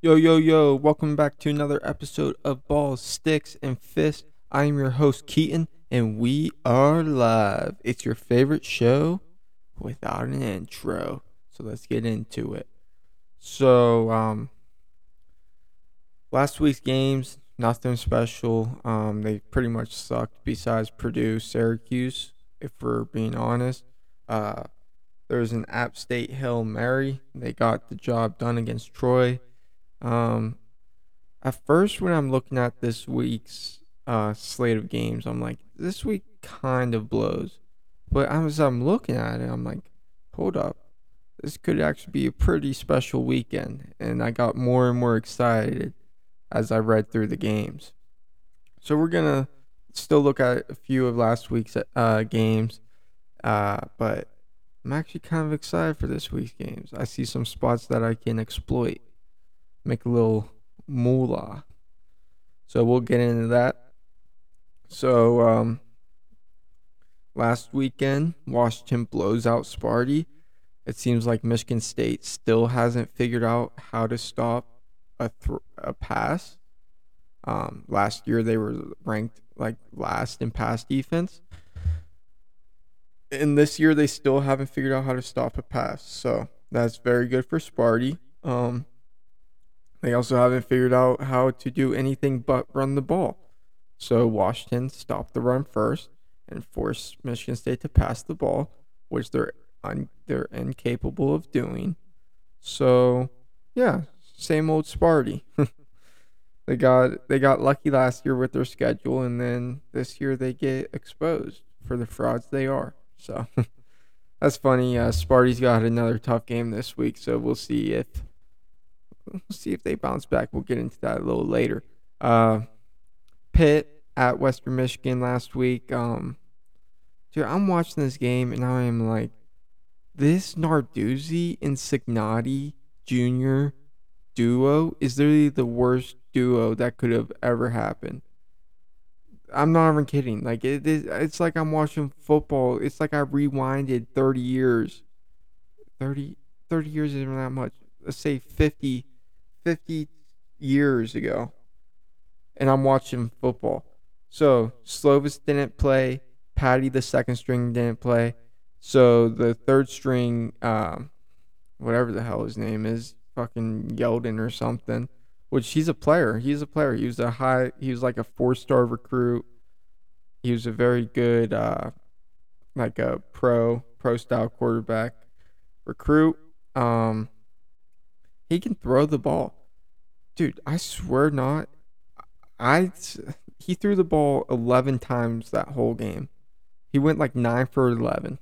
Yo, yo, yo, welcome back to another episode of Balls, Sticks, and Fists. I am your host, Keaton, and we are live. It's your favorite show without an intro. So let's get into it. So, um, last week's games, nothing special. Um, they pretty much sucked besides Purdue, Syracuse, if we're being honest. Uh, there was an App State Hail Mary. They got the job done against Troy. Um, at first, when I'm looking at this week's uh, slate of games, I'm like, this week kind of blows. But as I'm looking at it, I'm like, hold up. This could actually be a pretty special weekend. And I got more and more excited as I read through the games. So we're going to still look at a few of last week's uh, games. Uh, but I'm actually kind of excited for this week's games. I see some spots that I can exploit, make a little moolah. So we'll get into that. So um, last weekend, Washington blows out Sparty. It seems like Michigan State still hasn't figured out how to stop a th- a pass. Um, last year they were ranked like last in pass defense and this year they still haven't figured out how to stop a pass. So that's very good for Sparty. Um, they also haven't figured out how to do anything but run the ball. So Washington stopped the run first and forced Michigan State to pass the ball, which they're un- they're incapable of doing. So yeah, same old Sparty. they got they got lucky last year with their schedule, and then this year they get exposed for the frauds they are. So that's funny. Uh, Sparty's got another tough game this week, so we'll see if we'll see if they bounce back. We'll get into that a little later. Uh, Pitt at Western Michigan last week. Um, dude, I'm watching this game and I am like, this Narduzzi and Cignetti Jr. duo is literally the worst duo that could have ever happened. I'm not even kidding. Like it is it's like I'm watching football. It's like I rewinded 30 years. 30 30 years isn't that much. Let's say 50 50 years ago. And I'm watching football. So, Slovis didn't play, Patti the second string didn't play. So, the third string um whatever the hell his name is, fucking Yeldon or something which he's a player. He's a player. He was a high. He was like a four star recruit. He was a very good, uh, like a pro pro style quarterback recruit. Um, he can throw the ball, dude. I swear not. I he threw the ball eleven times that whole game. He went like nine for eleven.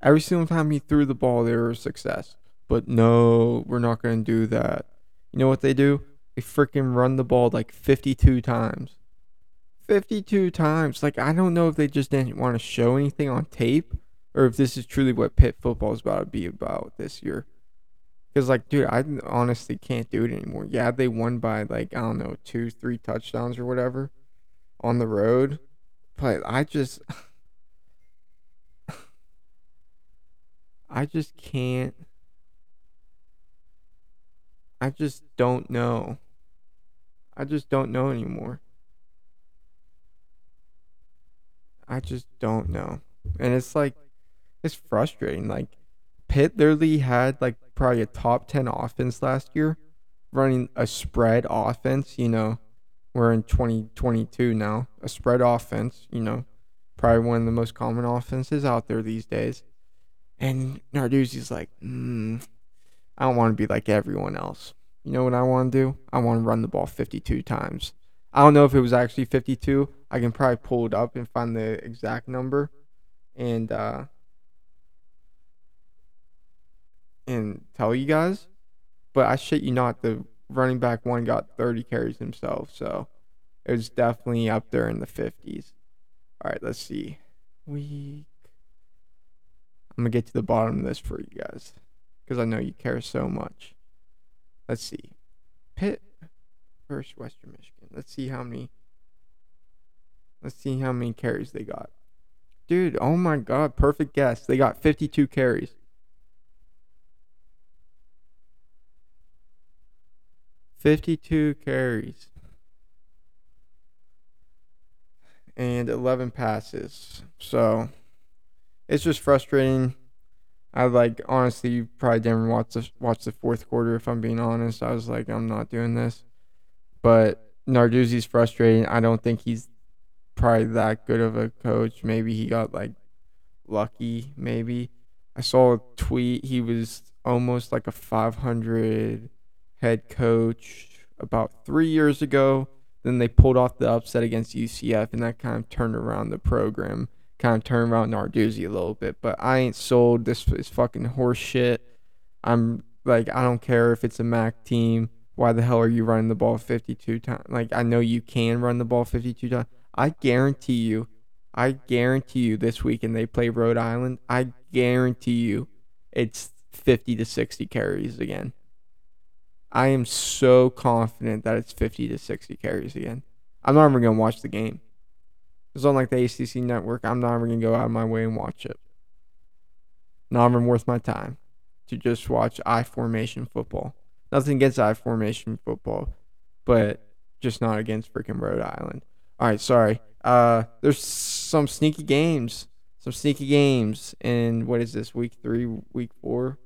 Every single time he threw the ball, there was success. But no, we're not going to do that. You know what they do? They freaking run the ball like 52 times. 52 times. Like, I don't know if they just didn't want to show anything on tape or if this is truly what Pitt football is about to be about this year. Because, like, dude, I honestly can't do it anymore. Yeah, they won by, like, I don't know, two, three touchdowns or whatever on the road. But I just. I just can't I just don't know. I just don't know anymore. I just don't know. And it's like, it's frustrating. Like, Pitt literally had like probably a top 10 offense last year, running a spread offense. You know, we're in 2022 now. A spread offense, you know, probably one of the most common offenses out there these days. And Narduzzi's like, hmm. I don't want to be like everyone else. You know what I want to do? I want to run the ball 52 times. I don't know if it was actually 52. I can probably pull it up and find the exact number and uh and tell you guys. But I shit you not, the running back one got 30 carries himself, so it was definitely up there in the 50s. All right, let's see. Week. I'm gonna get to the bottom of this for you guys because I know you care so much. Let's see. Pitt versus Western Michigan. Let's see how many. Let's see how many carries they got. Dude, oh my god, perfect guess. They got 52 carries. 52 carries and 11 passes. So it's just frustrating. I like honestly probably didn't watch the watch the fourth quarter if I'm being honest. I was like I'm not doing this. But Narduzzi's frustrating. I don't think he's probably that good of a coach. Maybe he got like lucky maybe. I saw a tweet he was almost like a 500 head coach about 3 years ago. Then they pulled off the upset against UCF and that kind of turned around the program kind of turned around Narduzzi a little bit. But I ain't sold. This is fucking horse shit. I'm like, I don't care if it's a MAC team. Why the hell are you running the ball 52 times? Like, I know you can run the ball 52 times. I guarantee you, I guarantee you this weekend they play Rhode Island. I guarantee you it's 50 to 60 carries again. I am so confident that it's 50 to 60 carries again. I'm not even going to watch the game. It's on like the ACC network. I'm not even gonna go out of my way and watch it. Not even worth my time to just watch I formation football. Nothing against I formation football, but just not against freaking Rhode Island. All right, sorry. Uh, there's some sneaky games, some sneaky games, and what is this? Week three, week four,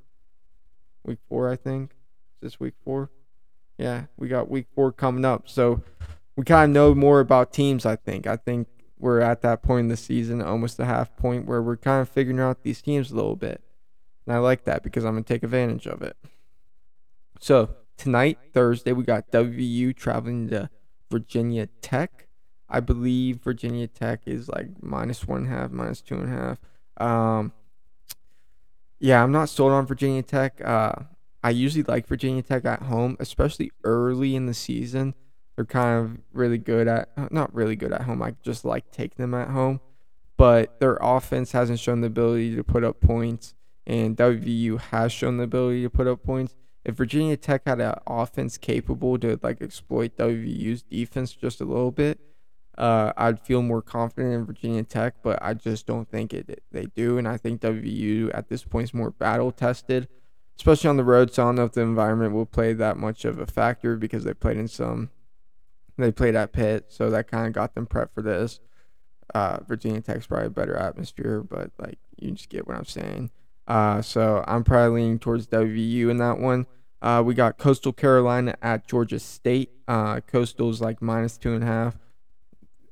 week four, I think. Is this week four? Yeah, we got week four coming up, so we kind of know more about teams. I think. I think we're at that point in the season, almost the half point, where we're kind of figuring out these teams a little bit. And I like that because I'm going to take advantage of it. So, tonight, Thursday, we got WVU traveling to Virginia Tech. I believe Virginia Tech is like minus one half, minus two and a half. Um, yeah, I'm not sold on Virginia Tech. Uh, I usually like Virginia Tech at home, especially early in the season. They're kind of really good at not really good at home. I just like take them at home, but their offense hasn't shown the ability to put up points, and WVU has shown the ability to put up points. If Virginia Tech had an offense capable to like exploit WVU's defense just a little bit, uh, I'd feel more confident in Virginia Tech, but I just don't think it they do, and I think WVU at this point is more battle tested, especially on the road. So I don't know if the environment will play that much of a factor because they played in some they played at Pitt, so that kind of got them prepped for this. Uh, Virginia Tech's probably a better atmosphere, but like you just get what I'm saying. Uh, so I'm probably leaning towards WVU in that one. Uh, we got Coastal Carolina at Georgia State. Uh, Coastal's like minus two and a half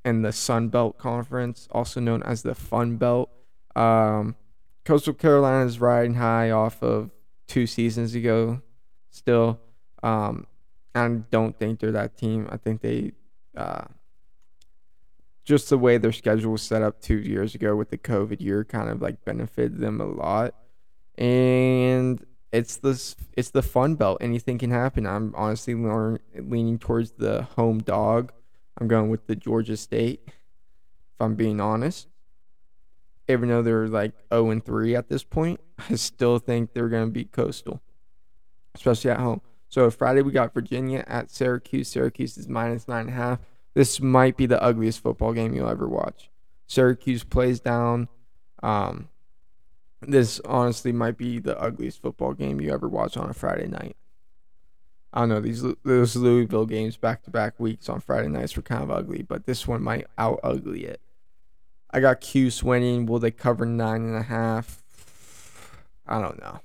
in the Sun Belt Conference, also known as the Fun Belt. Um, Coastal Carolina is riding high off of two seasons ago. Still, um, I don't think they're that team. I think they uh, just the way their schedule was set up two years ago with the COVID year kind of like benefited them a lot. And it's this it's the fun belt. Anything can happen. I'm honestly learn, leaning towards the home dog. I'm going with the Georgia State. If I'm being honest, even though they're like 0 and 3 at this point, I still think they're going to beat Coastal, especially at home. So Friday we got Virginia at Syracuse. Syracuse is minus nine and a half. This might be the ugliest football game you'll ever watch. Syracuse plays down. Um, this honestly might be the ugliest football game you ever watch on a Friday night. I don't know these those Louisville games back to back weeks on Friday nights were kind of ugly, but this one might out ugly it. I got Cuse winning. Will they cover nine and a half? I don't know.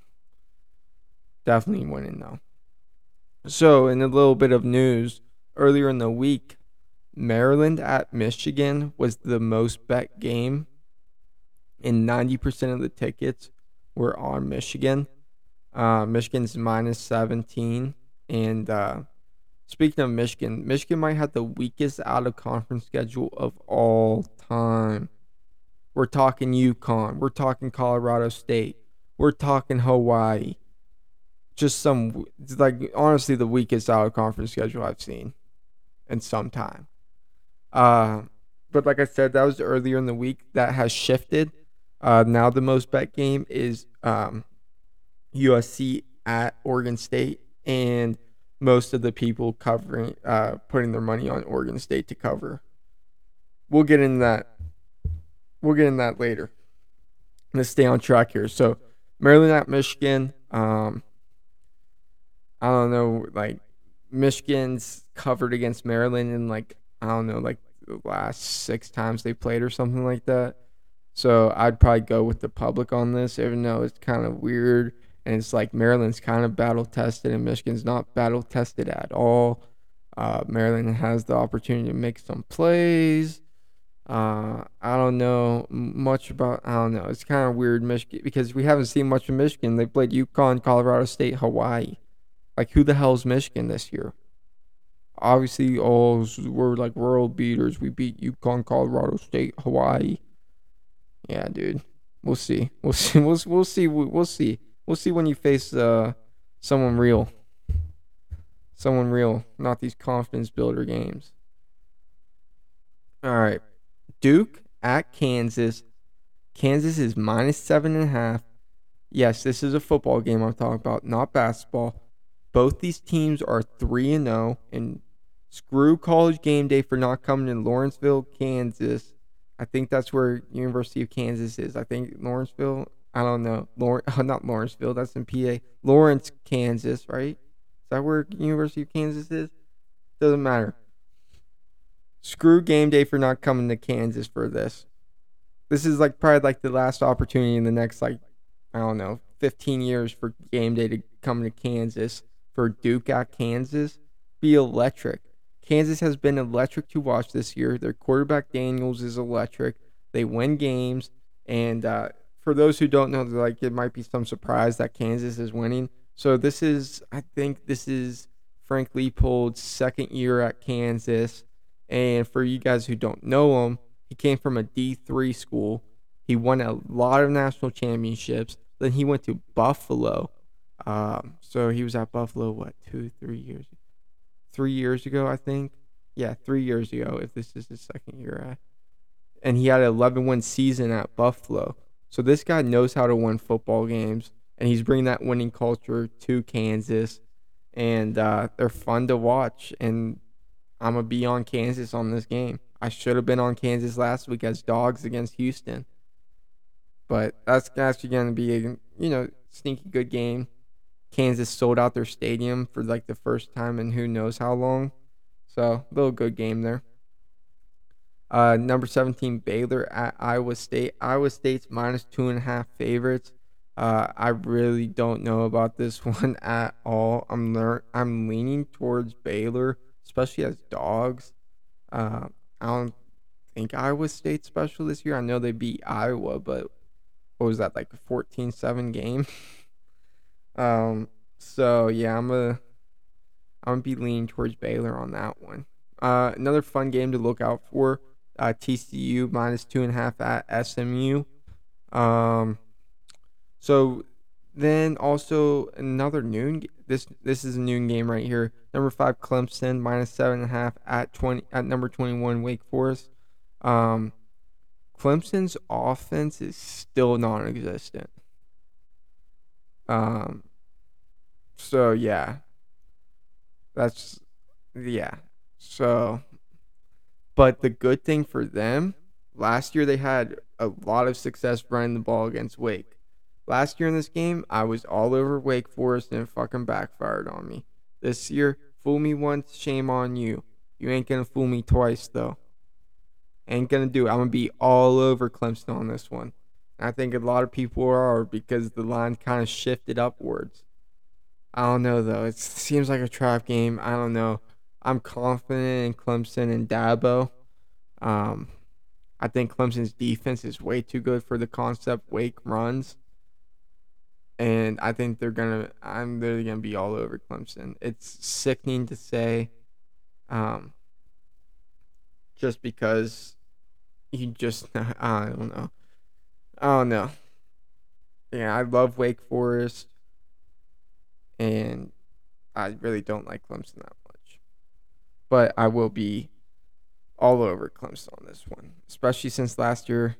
Definitely winning though. So, in a little bit of news, earlier in the week, Maryland at Michigan was the most bet game, and 90% of the tickets were on Michigan. Uh, Michigan's minus 17. And uh, speaking of Michigan, Michigan might have the weakest out of conference schedule of all time. We're talking UConn. We're talking Colorado State. We're talking Hawaii just some like honestly the weakest out of conference schedule I've seen in some time. Uh, but like I said, that was earlier in the week. That has shifted. Uh, now the most bet game is um, USC at Oregon State, and most of the people covering uh, putting their money on Oregon State to cover. We'll get in that. We'll get in that later. Let's stay on track here. So Maryland at Michigan. Um, I don't know, like Michigan's covered against Maryland in like I don't know, like the last six times they played or something like that. So I'd probably go with the public on this, even though it's kind of weird and it's like Maryland's kind of battle tested and Michigan's not battle tested at all. Uh, Maryland has the opportunity to make some plays. Uh, I don't know much about. I don't know. It's kind of weird, Michigan, because we haven't seen much of Michigan. They played UConn, Colorado State, Hawaii. Like, who the hell's Michigan this year? Obviously, all we're like world beaters. We beat UConn, Colorado State, Hawaii. Yeah, dude. We'll see. We'll see. We'll we'll see. We'll see. We'll see when you face uh someone real. Someone real, not these confidence builder games. All right. Duke at Kansas. Kansas is minus seven and a half. Yes, this is a football game I'm talking about, not basketball. Both these teams are 3 and 0 and screw college game day for not coming in Lawrenceville, Kansas. I think that's where University of Kansas is. I think Lawrenceville, I don't know. Lawrence, not Lawrenceville, that's in PA. Lawrence, Kansas, right? Is that where University of Kansas is? Doesn't matter. Screw game day for not coming to Kansas for this. This is like probably like the last opportunity in the next like I don't know, 15 years for game day to come to Kansas for Duke at Kansas be electric. Kansas has been electric to watch this year. Their quarterback Daniels is electric. They win games, and uh, for those who don't know, like it might be some surprise that Kansas is winning. So this is, I think, this is Frank Leipold's second year at Kansas. And for you guys who don't know him, he came from a D3 school. He won a lot of national championships. Then he went to Buffalo um, so he was at Buffalo what two, three years, three years ago, I think. Yeah, three years ago. If this is his second year at, and he had an 11 win season at Buffalo. So this guy knows how to win football games, and he's bringing that winning culture to Kansas, and uh, they're fun to watch. And I'm gonna be on Kansas on this game. I should have been on Kansas last week as dogs against Houston, but that's actually gonna be a you know sneaky good game. Kansas sold out their stadium for like the first time in who knows how long. So, little good game there. Uh, number 17, Baylor at Iowa State. Iowa State's minus two and a half favorites. Uh, I really don't know about this one at all. I'm lear- I'm leaning towards Baylor, especially as dogs. Uh, I don't think Iowa State's special this year. I know they beat Iowa, but what was that like a 14-7 game? Um, so yeah, I'm a I'm gonna be leaning towards Baylor on that one. Uh, another fun game to look out for. Uh, TCU minus two and a half at SMU. Um, so then also another noon. This this is a noon game right here. Number five Clemson minus seven and a half at twenty at number twenty one Wake Forest. Um, Clemson's offense is still non-existent. Um, so yeah, that's yeah. So, but the good thing for them, last year they had a lot of success running the ball against Wake. Last year in this game, I was all over Wake Forest and it fucking backfired on me. This year, fool me once, shame on you. You ain't gonna fool me twice though. Ain't gonna do it. I'm gonna be all over Clemson on this one. I think a lot of people are because the line kind of shifted upwards. I don't know though. It seems like a trap game. I don't know. I'm confident in Clemson and Dabo. Um, I think Clemson's defense is way too good for the concept Wake runs, and I think they're gonna. I'm literally gonna be all over Clemson. It's sickening to say, um, just because you just I don't know. I don't know. Yeah, I love Wake Forest, and I really don't like Clemson that much. But I will be all over Clemson on this one, especially since last year.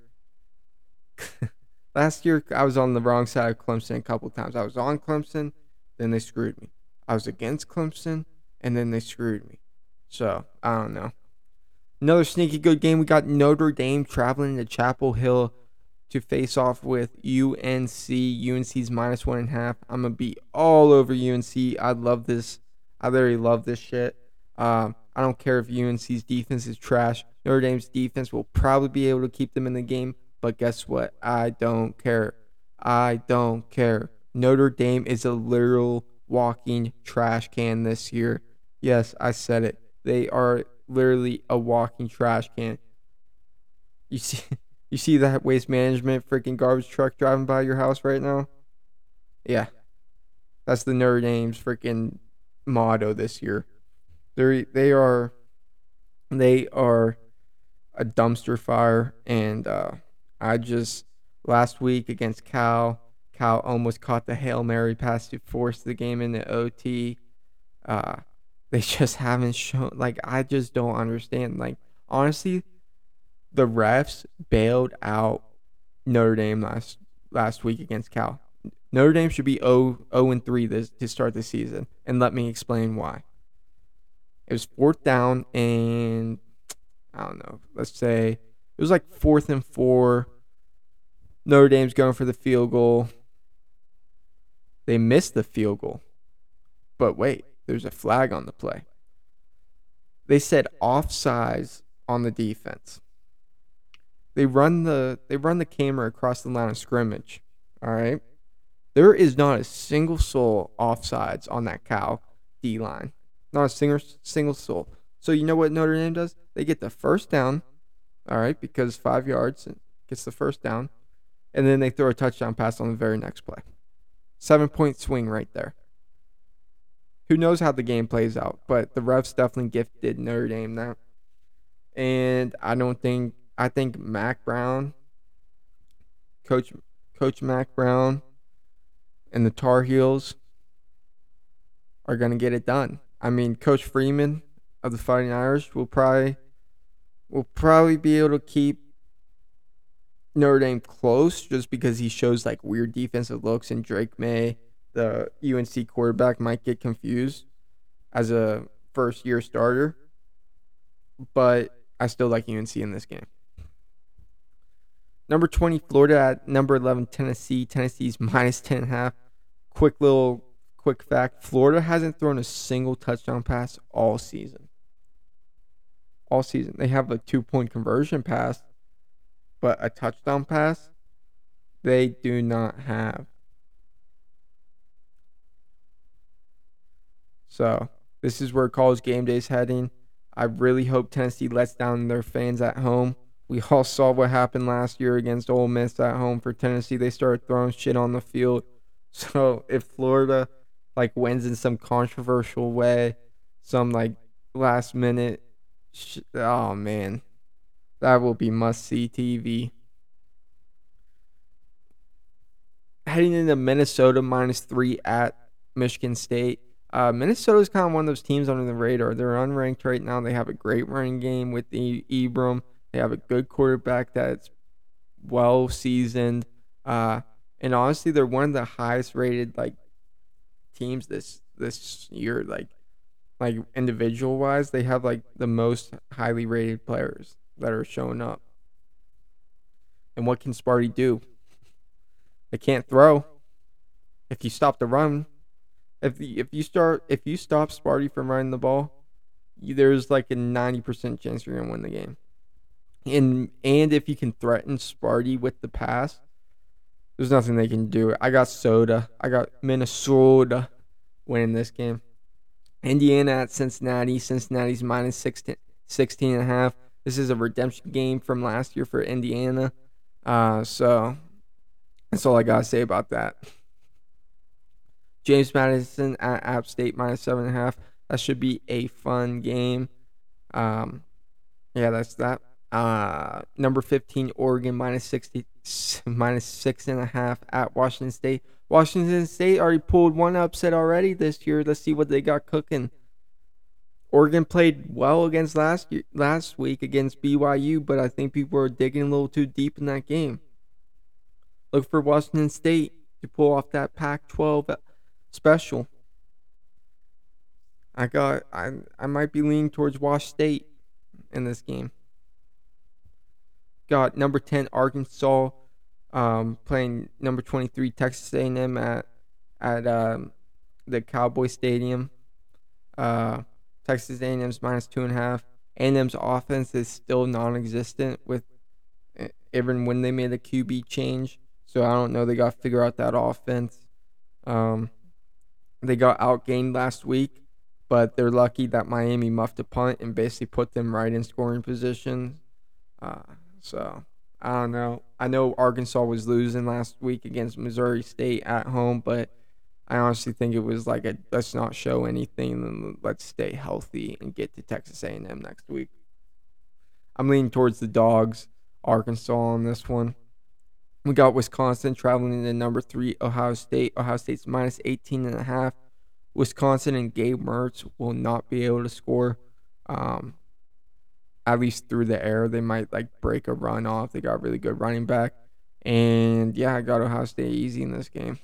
last year, I was on the wrong side of Clemson a couple times. I was on Clemson, then they screwed me. I was against Clemson, and then they screwed me. So I don't know. Another sneaky good game. We got Notre Dame traveling to Chapel Hill to face off with UNC. UNC's minus one and a half. I'm gonna be all over UNC. I love this. I literally love this shit. Um, I don't care if UNC's defense is trash. Notre Dame's defense will probably be able to keep them in the game, but guess what? I don't care. I don't care. Notre Dame is a literal walking trash can this year. Yes, I said it. They are literally a walking trash can. You see you see that waste management freaking garbage truck driving by your house right now? Yeah. That's the Notre Dame's freaking motto this year. They they are they are a dumpster fire and uh, I just last week against Cal Cal almost caught the Hail Mary pass to force the game into OT. Uh, they just haven't shown like I just don't understand. Like honestly, the refs bailed out Notre Dame last last week against Cal. Notre Dame should be 0, 0 and 3 this, to start the season, and let me explain why. It was fourth down, and I don't know. Let's say it was like fourth and four. Notre Dame's going for the field goal. They missed the field goal. But wait, there's a flag on the play. They said offsides on the defense. They run the they run the camera across the line of scrimmage. All right. There is not a single soul offsides on that Cal D line. Not a single single soul. So you know what Notre Dame does? They get the first down, all right, because five yards gets the first down, and then they throw a touchdown pass on the very next play. Seven point swing right there. Who knows how the game plays out, but the refs definitely gifted Notre Dame that. And I don't think I think Mack Brown, Coach Coach Mack Brown, and the Tar Heels are gonna get it done. I mean, Coach Freeman of the Fighting Irish will probably will probably be able to keep Notre Dame close just because he shows like weird defensive looks and Drake Maye, the UNC quarterback, might get confused as a first year starter. But I still like UNC in this game. Number 20, Florida at number 11, Tennessee. Tennessee's minus 10 and a half. Quick little quick fact Florida hasn't thrown a single touchdown pass all season. All season. They have a two point conversion pass, but a touchdown pass, they do not have. So, this is where college game day is heading. I really hope Tennessee lets down their fans at home. We all saw what happened last year against Ole Miss at home for Tennessee. They started throwing shit on the field. So if Florida like wins in some controversial way, some like last minute, sh- oh man, that will be must see TV. Heading into Minnesota minus three at Michigan State. Uh, Minnesota is kind of one of those teams under the radar. They're unranked right now. They have a great running game with the Ebron. They have a good quarterback that's well seasoned. Uh, and honestly, they're one of the highest rated like teams this this year. Like like individual wise, they have like the most highly rated players that are showing up. And what can Sparty do? They can't throw. If you stop the run, if the, if you start if you stop Sparty from running the ball, you, there's like a ninety percent chance you're gonna win the game. And and if you can threaten Sparty with the pass, there's nothing they can do. I got Soda. I got Minnesota winning this game. Indiana at Cincinnati. Cincinnati's minus 16, 16 and a half. This is a redemption game from last year for Indiana. Uh, so that's all I got to say about that. James Madison at App State minus seven and a half. That should be a fun game. Um, yeah, that's that. Uh, number 15, Oregon minus 60, minus six and a half at Washington State. Washington State already pulled one upset already this year. Let's see what they got cooking. Oregon played well against last year, last week against BYU, but I think people are digging a little too deep in that game. Look for Washington State to pull off that Pac-12 special. I got I I might be leaning towards Wash State in this game. Got number 10 Arkansas um, playing number 23 Texas A&M at at um, the Cowboy Stadium. Uh, Texas A&M's minus two and a half. A&M's offense is still non-existent with even when they made the QB change. So I don't know. They got to figure out that offense. Um, they got outgained last week, but they're lucky that Miami muffed a punt and basically put them right in scoring position. Uh, so I don't know. I know Arkansas was losing last week against Missouri State at home, but I honestly think it was like a let's not show anything and let's stay healthy and get to Texas A&M next week. I'm leaning towards the dogs, Arkansas on this one. We got Wisconsin traveling to number three, Ohio State. Ohio State's minus 18 and a half. Wisconsin and Gabe Mertz will not be able to score. Um, at least through the air, they might like break a run off. They got really good running back, and yeah, I got Ohio State easy in this game.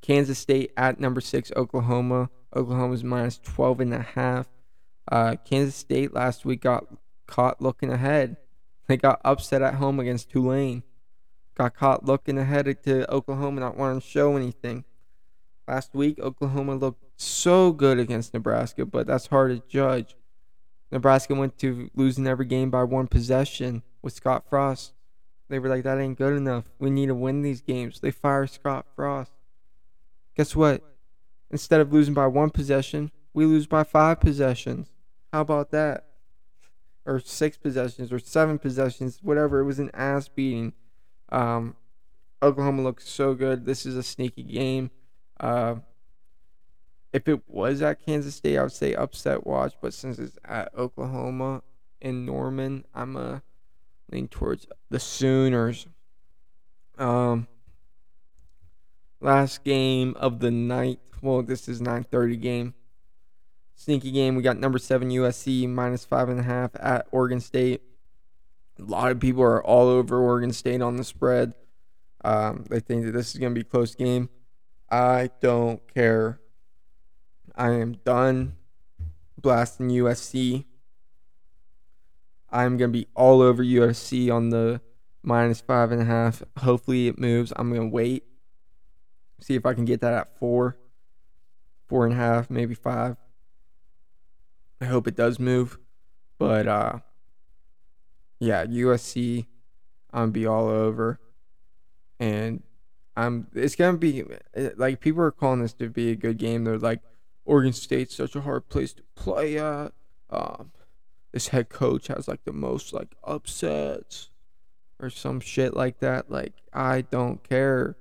Kansas State at number six, Oklahoma. Oklahoma's minus 12 and a half. Uh, Kansas State last week got caught looking ahead. They got upset at home against Tulane. Got caught looking ahead to Oklahoma, not wanting to show anything. Last week, Oklahoma looked so good against Nebraska, but that's hard to judge. Nebraska went to losing every game by one possession with Scott Frost. They were like, that ain't good enough. We need to win these games. They fire Scott Frost. Guess what? Instead of losing by one possession, we lose by five possessions. How about that? Or six possessions or seven possessions, whatever. It was an ass beating. Um, Oklahoma looks so good. This is a sneaky game. Uh, if it was at Kansas State, I would say upset watch. But since it's at Oklahoma in Norman, I'm a lean towards the Sooners. Um, last game of the night. Well, this is 9:30 game. Sneaky game. We got number seven USC minus five and a half at Oregon State. A lot of people are all over Oregon State on the spread. Um, they think that this is going to be a close game. I don't care. I am done blasting USC. I'm to be all over USC on the minus five and a half. Hopefully it moves. I'm to wait See if I can get that at four, four and a half, maybe five. I hope it does move. But uh yeah, USC I'm gonna be all over. And I'm it's gonna be like people are calling this to be a good game. They're like Oregon State's such a hard place to play at. Um this head coach has like the most like upsets or some shit like that. Like I don't care.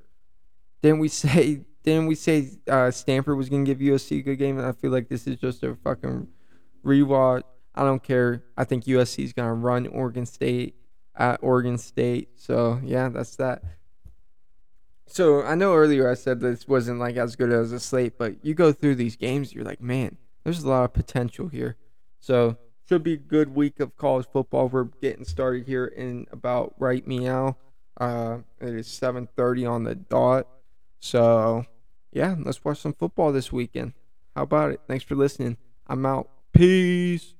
Didn't we say? Didn't we say uh, Stanford was gonna give USC a good game? And I feel like this is just a fucking rewatch. I don't care. I think USC is gonna run Oregon State at Oregon State. So yeah, that's that. So I know earlier I said this wasn't like as good as a slate, but you go through these games, you're like, man, there's a lot of potential here. So should be a good week of college football. We're getting started here in about right meow. Uh, it is 7:30 on the dot. So, yeah, let's watch some football this weekend. How about it? Thanks for listening. I'm out. Peace.